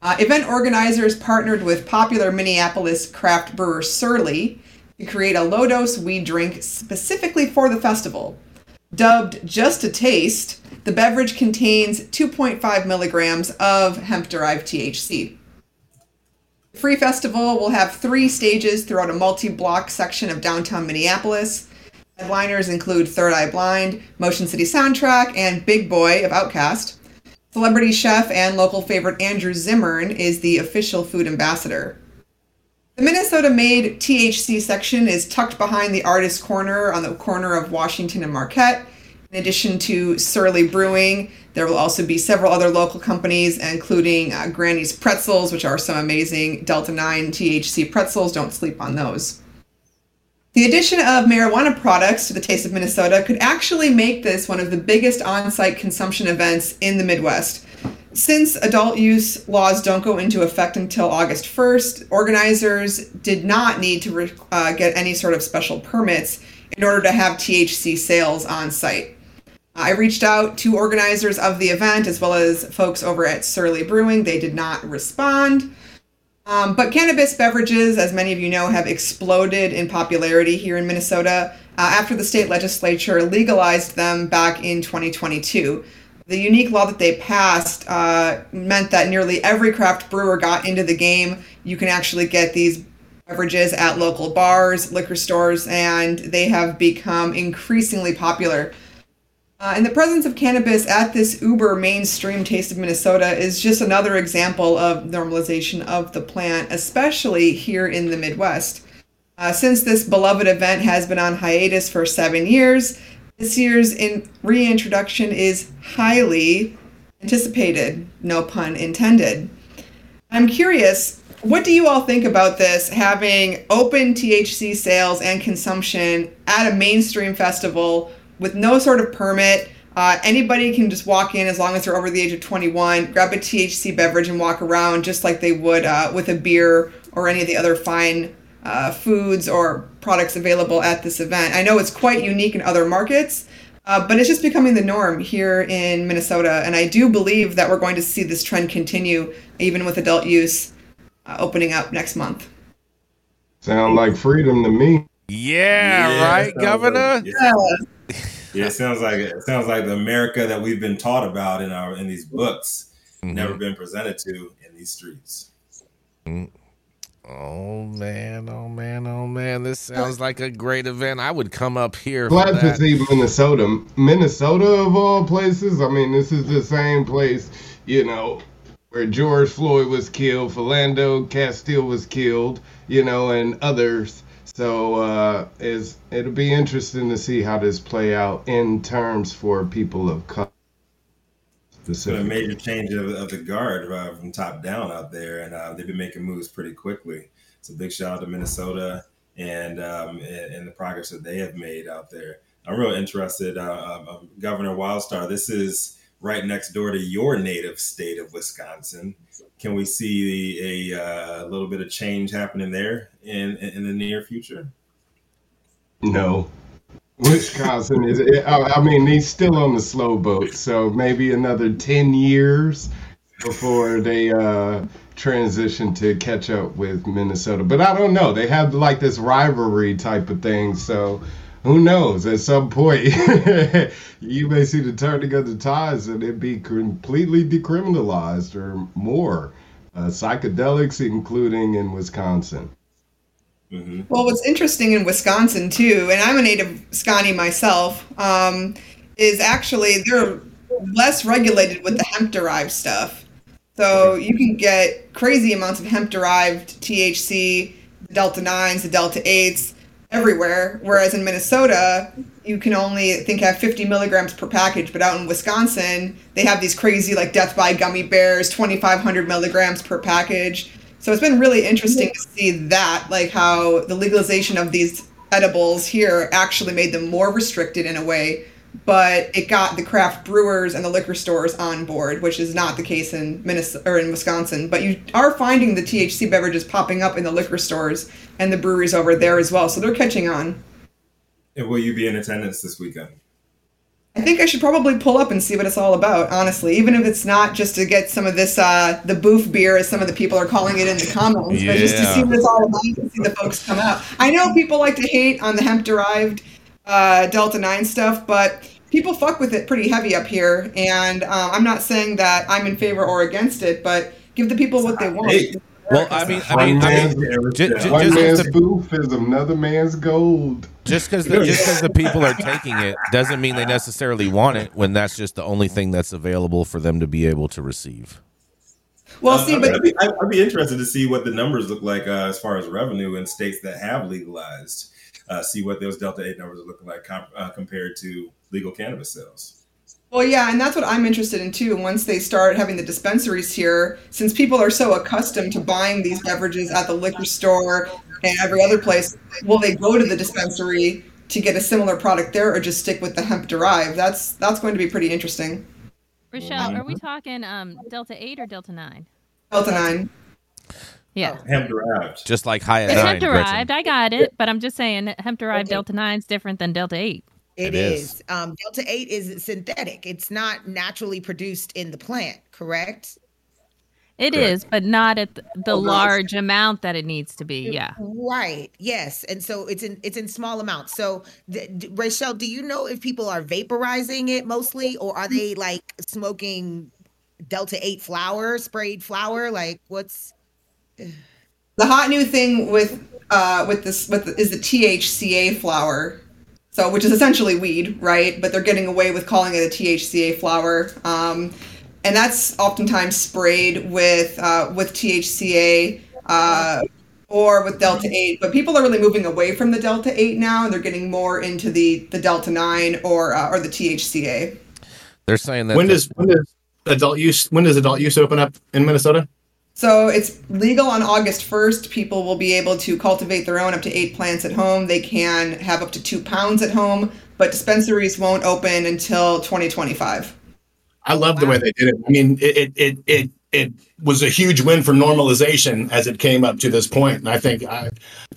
Uh, event organizers partnered with popular Minneapolis craft brewer Surly to create a low dose weed drink specifically for the festival. Dubbed Just a Taste, the beverage contains 2.5 milligrams of hemp derived THC. The Free Festival will have three stages throughout a multi block section of downtown Minneapolis. Headliners include Third Eye Blind, Motion City Soundtrack, and Big Boi of OutKast. Celebrity chef and local favorite Andrew Zimmern is the official food ambassador. The Minnesota made THC section is tucked behind the Artist Corner on the corner of Washington and Marquette. In addition to Surly Brewing, there will also be several other local companies, including uh, Granny's Pretzels, which are some amazing Delta 9 THC pretzels. Don't sleep on those. The addition of marijuana products to the Taste of Minnesota could actually make this one of the biggest on site consumption events in the Midwest. since adult use laws don't go into effect until August 1st, organizers did not need to uh, get any sort of special permits in order to have THC sales on site. I reached out to organizers of the event as well as folks over at Surly Brewing. They did not respond. Um, but cannabis beverages, as many of you know, have exploded in popularity here in Minnesota uh, after the state legislature legalized them back in 2022. The unique law that they passed uh, meant that nearly every craft brewer got into the game. You can actually get these beverages at local bars, liquor stores, and they have become increasingly popular. Uh, and the presence of cannabis at this uber mainstream taste of Minnesota is just another example of normalization of the plant, especially here in the Midwest. Uh, since this beloved event has been on hiatus for seven years, this year's in- reintroduction is highly anticipated, no pun intended. I'm curious, what do you all think about this having open THC sales and consumption at a mainstream festival with no sort of permit? Uh, anybody can just walk in as long as they're over the age of 21, grab a THC beverage and walk around just like they would uh, with a beer or any of the other fine uh, foods or products available at this event. I know it's quite unique in other markets, uh, but it's just becoming the norm here in Minnesota. And I do believe that we're going to see this trend continue even with adult use uh, opening up next month. Sound like freedom to me. Yeah, Yeah, right, Governor. like- yeah. Yeah, it sounds like it sounds like the America that we've been taught about in our in these books, Mm-hmm. never been presented to in these streets. Oh man, oh man, oh man! This sounds like a great event. I would come up here. For Glad to see Minnesota. Minnesota of all places. I mean, this is the same place, you know, where George Floyd was killed, Philando Castile was killed, you know, and others. So uh, is it'll be interesting to see how this play out in terms for people of color. It's been a major change of, of the guard uh, from top down out there, and uh, they've been making moves pretty quickly. So big shout out to Minnesota and um, and, and the progress that they have made out there. I'm real interested, uh, um, um, Governor Wildstar. This is right next door to your native state of Wisconsin. Can we see a, uh, little bit of change happening there in in the near future? No. Wisconsin is. I I mean, he's still on the slow boat, so maybe another ten years before they uh, transition to catch up with Minnesota. But I don't know. They have like this rivalry type of thing, so who knows? At some point, you may see the turning of the tides, and it be completely decriminalized or more. Uh, psychedelics, including in Wisconsin. Well, what's interesting in Wisconsin too, and I'm a native Sconnie myself, um, is actually they're less regulated with the hemp derived stuff. So you can get crazy amounts of hemp derived THC, the Delta 9s, the Delta 8s everywhere. Whereas in Minnesota, you can only I think have 50 milligrams per package, but out in Wisconsin, they have these crazy like death by gummy bears, 2,500 milligrams per package. So it's been really interesting to see that, like how the legalization of these edibles here actually made them more restricted in a way, but it got the craft brewers and the liquor stores on board, which is not the case in Minnesota or in Wisconsin. But you are finding the THC beverages popping up in the liquor stores and the breweries over there as well, so they're catching on. And will you be in attendance this weekend? I think I should probably pull up and see what it's all about, honestly, even if it's not just to get some of this, uh, the boof beer, as some of the people are calling it in the comments, but just to see Yeah. what it's all about and see the folks come out. I know people like to hate on the hemp derived uh, Delta 9 stuff, but people fuck with it pretty heavy up here. And uh, I'm not saying that I'm in favor or against it, but give the people what they want. Well, I mean, I mean, I mean, ju- ju- one just man's the- is another man's gold. just because the, just 'cause the people are taking it doesn't mean they necessarily want it when that's just the only thing that's available for them to be able to receive. Well, Uh, see, but I'd be, I'd I'd be interested to see what the numbers look like uh, as far as revenue in states that have legalized. Uh, see what those Delta 8 numbers are looking like comp- uh, compared to legal cannabis sales. Well, yeah, and that's what I'm interested in too. Once they start having the dispensaries here, since people are so accustomed to buying these beverages at the liquor store and every other place, will they go to the dispensary to get a similar product there, or just stick with the hemp derived? That's that's going to be pretty interesting. Rachelle, are we talking um Delta eight or Delta nine? Delta nine. Yeah. Hemp derived. Just like high It's hemp derived. I got it, but I'm just saying hemp derived Delta nine is different than Delta eight. It It is. is. Um, Delta 8 is synthetic. It's not naturally produced in the plant, correct? It Correct. is, but not at the, the Oh, no. large amount that it needs to be. Yeah. Right. Yes. And so it's in it's in small amounts. So, th- d- Rachel, do you know if people are vaporizing it mostly, or are they like smoking Delta 8 flower, sprayed flower? Like, what's The hot new thing with uh with this with the, is the THCA flower. So which is essentially weed, right? But they're getting away with calling it a THCA flower. Um and that's oftentimes sprayed with uh with THCA uh or with Delta 8, but people are really moving away from the Delta 8 now and they're getting more into the the Delta 9 or uh, or the THCA. They're saying that When the- does when does adult use when does adult use open up in Minnesota? So it's legal on August 1st. People will be able to cultivate their own up to eight plants at home. They can have up to two pounds at home, but dispensaries won't open until 2025. I love the way they did it. I mean, it it it it, was a huge win for normalization as it came up to this point. And I think I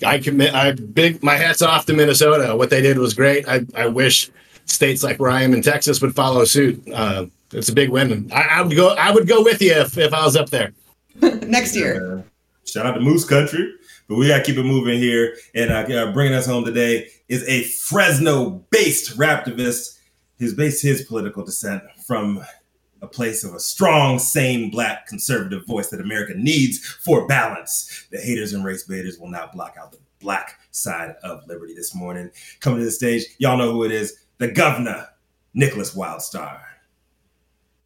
I commit I big my hats off to Minnesota. What they did was great. I, I wish states like where I am in Texas would follow suit. Uh, it's a big win. I, I would go I would go with you if, if I was up there. Next year. Uh, shout out to Moose Country. But we got to keep it moving here. And uh, bringing us home today is a Fresno based raptivist who's based his political descent from a place of a strong, sane, black conservative voice that America needs for balance. The haters and race baiters will not block out the black side of liberty this morning. Coming to the stage, y'all know who it is the governor, Nickolas Wildstar.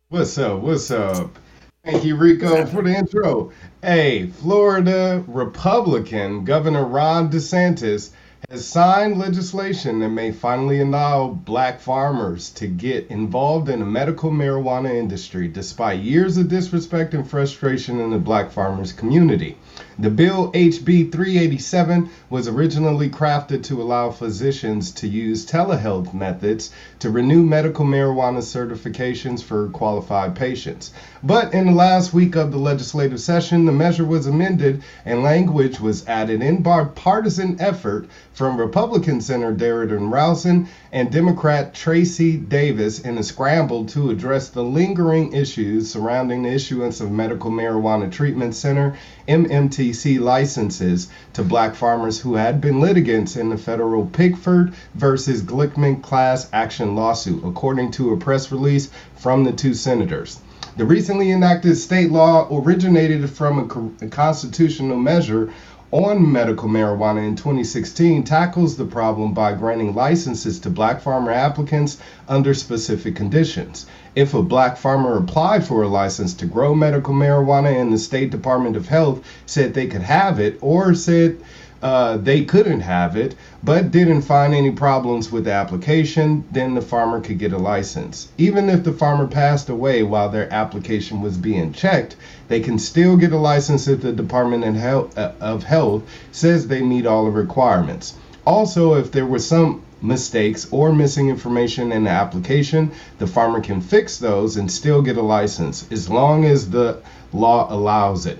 What's up? What's up? Thank you, Rico, for the intro. Hey, Florida Republican Governor Ron DeSantis has signed legislation that may finally allow black farmers to get involved in the medical marijuana industry despite years of disrespect and frustration in the black farmers community. The bill HB 387 was originally crafted to allow physicians to use telehealth methods to renew medical marijuana certifications for qualified patients. But in the last week of the legislative session, the measure was amended and language was added in bipartisan effort from Republican Senator Darryl Rouson and Democrat Tracie Davis in a scramble to address the lingering issues surrounding the issuance of medical marijuana treatment center MMTC licenses to black farmers who had been litigants in the federal Pigford versus Glickman class action lawsuit, according to a press release from the two senators. The recently enacted state law originated from a co- a constitutional measure on medical marijuana in 2016 tackles the problem by granting licenses to black farmer applicants under specific conditions. If a black farmer applied for a license to grow medical marijuana and the State Department of Health said they could have it or said uh, they couldn't have it, but didn't find any problems with the application, then the farmer could get a license. Even if the farmer passed away while their application was being checked, they can still get a license if the Department of uh, of Health says they meet all the requirements. Also, if there were some mistakes or missing information in the application, the farmer can fix those and still get a license as long as the law allows it.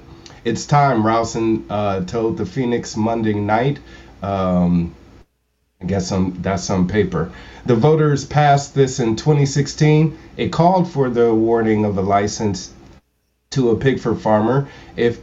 It's time, Rouson uh, told the Phoenix Monday night. Um, I guess some that's some paper. The voters passed this in 2016. It called for the awarding of a license to a Pigford farmer if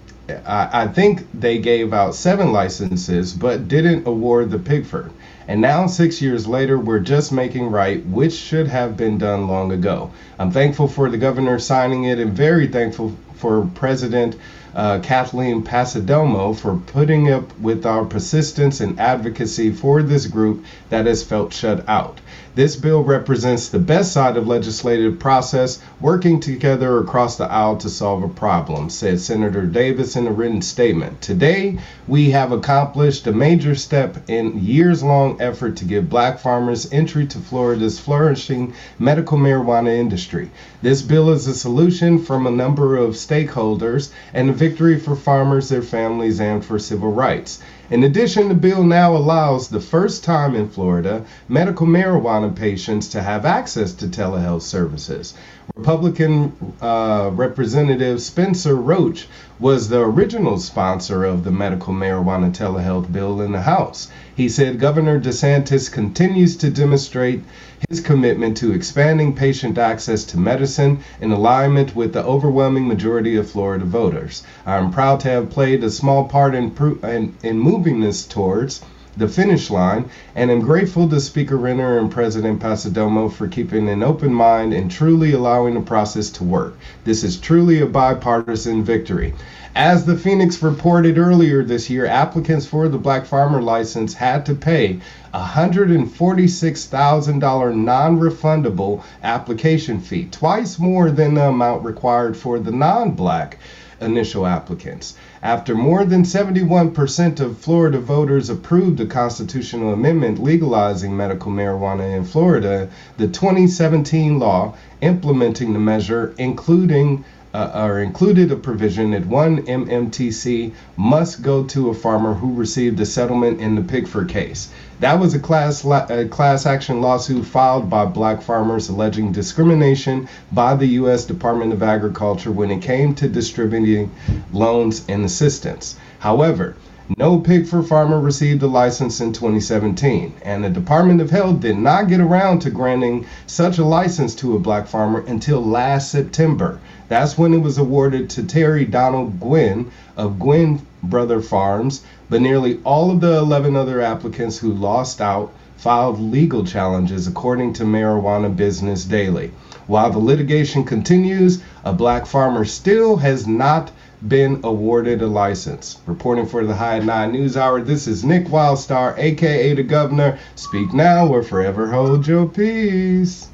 I, I think they gave out seven licenses but didn't award the Pigford. And now, six years later, we're just making right, which should have been done long ago. I'm thankful for the governor signing it and very thankful for President uh, Kathleen Passidomo for putting up with our persistence and advocacy for this group that has felt shut out. This bill represents the best side of legislative process, working together across the aisle to solve a problem, said Senator Davis in a written statement. Today, we have accomplished a major step in years long effort to give black farmers entry to Florida's flourishing medical marijuana industry. This bill is a solution from a number of stakeholders and a victory for farmers, their families, and for civil rights. In addition, the bill now allows the first time in Florida medical marijuana patients to have access to telehealth services. Republican uh, Representative Spencer Roach was the original sponsor of the medical marijuana telehealth bill in the House. He said Governor DeSantis continues to demonstrate his commitment to expanding patient access to medicine in alignment with the overwhelming majority of Florida voters. I am proud to have played a small part in, in, in moving this towards the finish line, and am grateful to Speaker Renner and President Passidomo for keeping an open mind and truly allowing the process to work. This is truly a bipartisan victory. As the Phoenix reported earlier this year, applicants for the Black Farmer license had to pay a $146,000 non refundable application fee, twice more than the amount required for the non black initial applicants. After more than 71% of Florida voters approved a constitutional amendment legalizing medical marijuana in Florida, the 2017 law implementing the measure, including uh, or included a provision that one MMTC must go to a farmer who received a settlement in the Pigford case. That was a class a class action lawsuit filed by black farmers alleging discrimination by the U.S. Department of Agriculture when it came to distributing loans and assistance. However, no Pigford farmer received a license in 2017, and the Department of Health did not get around to granting such a license to a black farmer until last September. That's when it was awarded to Terry Donnell Gwinn of Gwinn Brother Farms, but nearly all of the 11 other applicants who lost out filed legal challenges, according to Marijuana Business Daily. While the litigation continues, a black farmer still has not been awarded a license. Reporting for the High 9 News Hour, this is Nick Wildstar, aka the Governor. Speak now or forever hold your peace.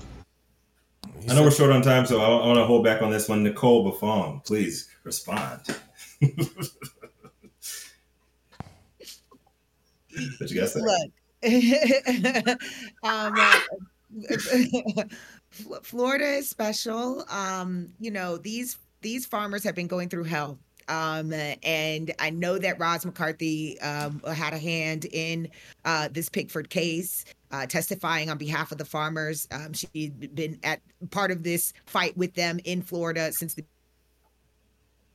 I know we're short on time, so I, want to hold back on this one. Nicole Buffong, please respond. what you guys say? Look, um, uh, Florida is special. Um, you know these these farmers have been going through hell. Um, and I know that Roz McCarthy um, had a hand in uh, this Pigford case, uh, testifying on behalf of the farmers. Um, she'd been at part of this fight with them in Florida since the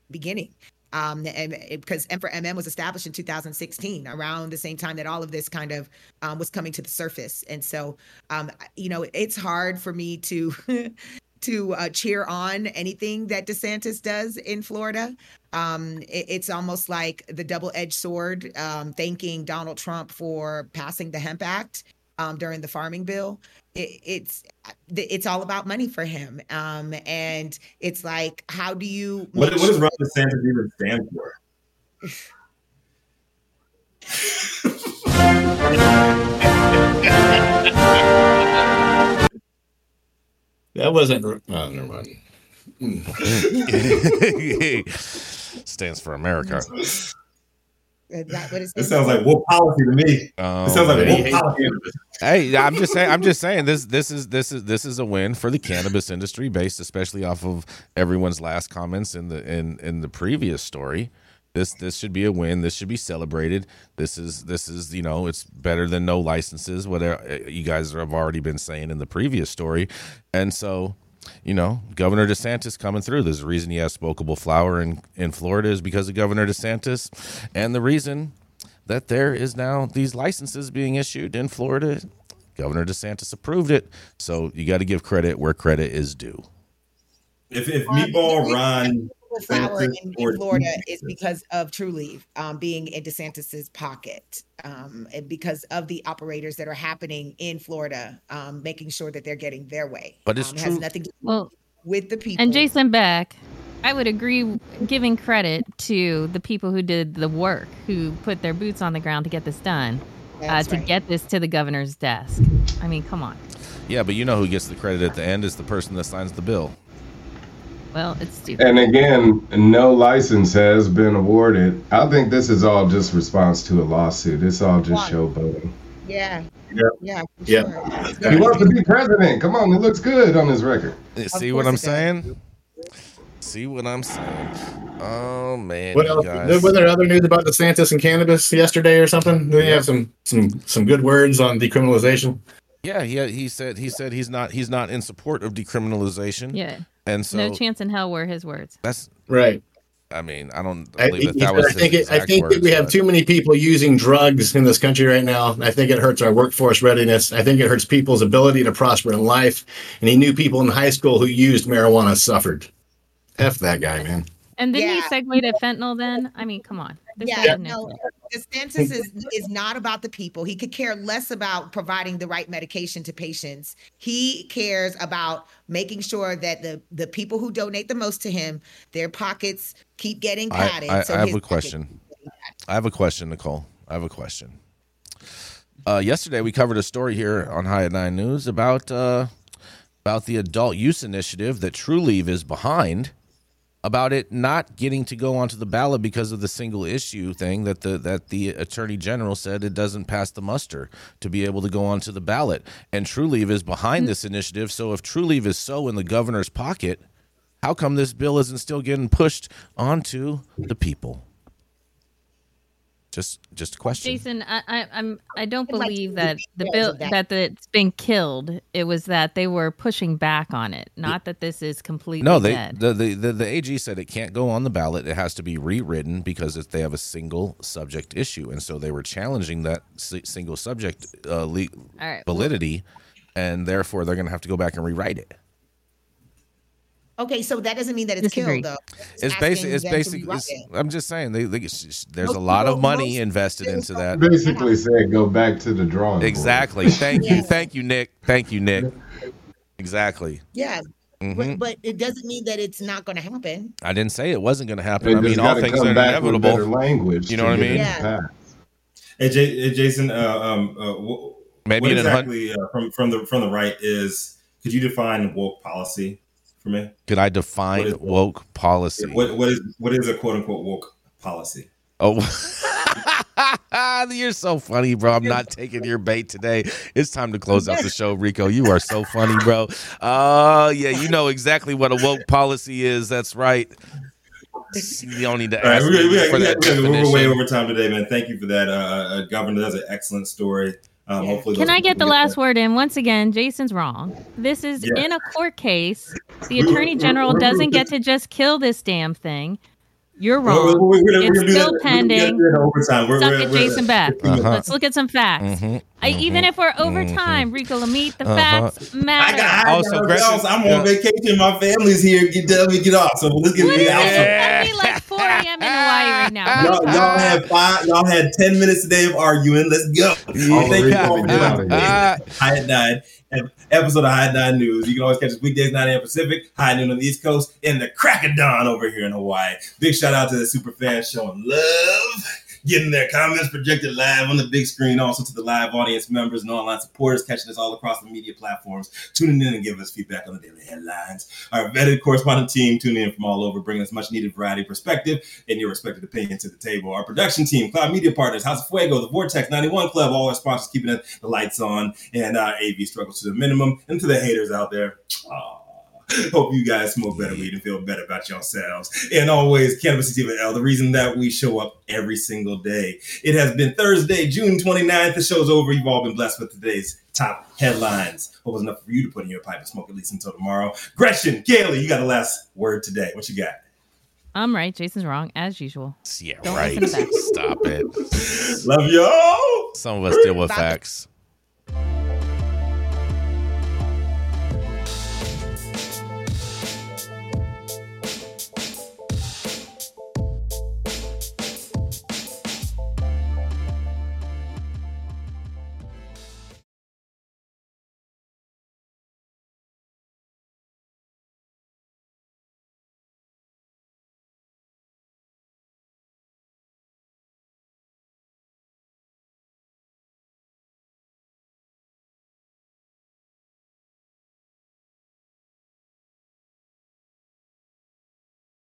beginning. Um, and because M for MM was established in 2016, around the same time that all of this kind of um, was coming to the surface. And so, um, you know, it's hard for me to to uh, cheer on anything that DeSantis does in Florida. Um, it, it's almost like the double edged sword, um, thanking Donald Trump for passing the Hemp Act um, during the farming bill. It, it's it's all about money for him, um, and it's like, how do you? What, what does Ron DeSantis even stand for? That wasn't. Oh, never mind. Stands for America. That what it sounds like what policy to me. Um, it sounds like what policy. Hey, I'm just saying. I'm just saying this. This is this is this is a win for the cannabis industry, based especially off of everyone's last comments in the in in the previous story. This this should be a win. This should be celebrated. This is this is you know it's better than no licenses. Whatever eh, you guys have already been saying in the previous story, and so you know, Governor DeSantis coming through. There's a reason he has smokable flower in, in Florida is because of Governor DeSantis. And the reason that there is now these licenses being issued in Florida, Governor DeSantis approved it. So you got to give credit where credit is due. If, if Meatball Ron flower in, in, Florida is because of Trulieve um, being in DeSantis's pocket, um, and because of the operators that are happening in Florida, um, making sure that they're getting their way. But it's um, true. has nothing to do well, with the people. And Jason Beck, I would agree, giving credit to the people who did the work, who put their boots on the ground to get this done, uh, to right. get this to the governor's desk. I mean, come on. Yeah, but you know who gets the credit at the end is the person that signs the bill. Well, it's stupid. And again, no license has been awarded. I think this is all just response to a lawsuit. It's all just showboating. Yeah. Yeah. Yeah. Yeah. sure. He wants to be president. Come on, it looks good on his record. Eh, see what I'm it does. saying? See what I'm saying? Oh man, What else? guys. Wasn't there other news about DeSantis and cannabis yesterday or something? Did he have some some some good words on decriminalization? Yeah, he he said he said he's not he's not in support of decriminalization. Yeah. And so no chance in hell were his words. that's Right. I mean I don't I, that that was I his think it, I exact think that words, we have but- too many people using drugs in this country right now. I think it hurts our workforce readiness. I think it hurts people's ability to prosper in life. And he knew people in high school who used marijuana suffered. F that guy, man. And then Yeah. he segued to fentanyl. Then I mean, come on. This Yeah, no, idiot. DeSantis is is not about the people. He could care less about providing the right medication to patients. He cares about making sure that the the people who donate the most to him, their pockets keep getting I, padded. I, so I have a question. keep getting padded. I have a question, Nicole. I have a question. Uh, yesterday we covered a story here on High at Nine News about uh, about the adult use initiative that Trulieve is behind, about it not getting to go onto the ballot because of the single issue thing that the that the attorney general said it doesn't pass the muster to be able to go onto the ballot. And Trulieve is behind mm. this initiative. So if Trulieve is so in the governor's pocket, how come this bill isn't still getting pushed onto the people? Just just a question. Jason, I, I, I'm I don't I'd like believe that the bill that. that it's been killed. It was that they were pushing back on it, not that this is completely No, they dead. the, the the the AG said it can't go on the ballot. It has to be rewritten because it's, they have a single subject issue, and so they were challenging that si- single subject uh, le- All right. validity, and therefore they're going to have to go back and rewrite it. Okay, so that doesn't mean that it's Disagree. killed though. It's asking basic. It's them to basic. rewrite It's, it. I'm just saying. They, they, there's Most a lot of money invested into that. Basically said go back to the drawing board. Exactly. Thank you. Thank you, Nick. Thank you, Nick. Exactly. Yeah, hmm but, but it doesn't mean that it's not going to happen. I didn't say it wasn't going to happen. They I mean, all things are back with better inevitable. language. You know what I mean? Yeah. Hey, J- hey, Jason, uh, um, uh, wh- Maybe what in a hun- exactly uh, from from the from the right is? Could you define woke policy for me? Could I define is- woke policy? What what is what is a quote unquote woke policy? Oh, you're so funny, bro. I'm not taking your bait today. It's time to close out the show, Rico. You are so funny, bro. Oh, yeah, you know exactly what a woke policy is. That's right. You don't need to All right, ask we, we, we, for that we, we're way over time today, man. Thank you for that. Uh, uh, Governor, that's an excellent story. Um, Yeah. hopefully, Can I get the people last word in? Once again, Jason's wrong. This is Yeah. in a court case. The We- we- attorney general we- we- doesn't get to just kill this damn thing. You're We're- we're- wrong. we're we're It's still we're gonna pending. that overtime. We're- Suck we're- it, we're- Jason back. Uh-huh. Let's look at some facts. Mhm, I, even mhm, if we're over mhm. time, Rico Lamitte, the Uh-huh. facts I got, I Oh, got so nothing Gretchen- else. I'm yeah. on vacation. My family's here. Get tell me get off. So let's get What it is out. it? Yeah. It's only like 4 a.m. in Hawaii right now. Y'all, y'all had five. Y'all had ten minutes today of arguing. Let's go. Thank you all for Get joining here. us. High at nine episode of High at Nine News. You can always catch us weekdays 9 a.m. Pacific, high noon on the East Coast, and the crack of dawn over here in Hawaii. Big shout out to the super fans showing love, getting their comments projected live on the big screen. Also to the live audience members and online supporters catching us all across the media platforms, tuning in and giving us feedback on the daily headlines. Our vetted correspondent team tuning in from all over, bringing us much needed variety, perspective, and your respected opinion to the table. Our production team, Cloud Media Partners, House of Fuego, the Vortex 91 Club, all our sponsors keeping the lights on, and uh, our AV struggles to the minimum. And to the haters out there, aw, hope you guys smoke better weed and feel better about yourselves. And always, Cannabis Sativa L, the reason that we show up every single day. It has been Thursday, June 29th. The show's over. You've all been blessed with today's top headlines. Hope it was enough for you to put in your pipe and smoke at least until tomorrow. Gretchen, Gailey, you got the last word today. What you got? I'm right. Jason's wrong, as usual. Yeah, Don't right. listen to that. Stop it. Love y'all. Some of us deal with Stop it. facts.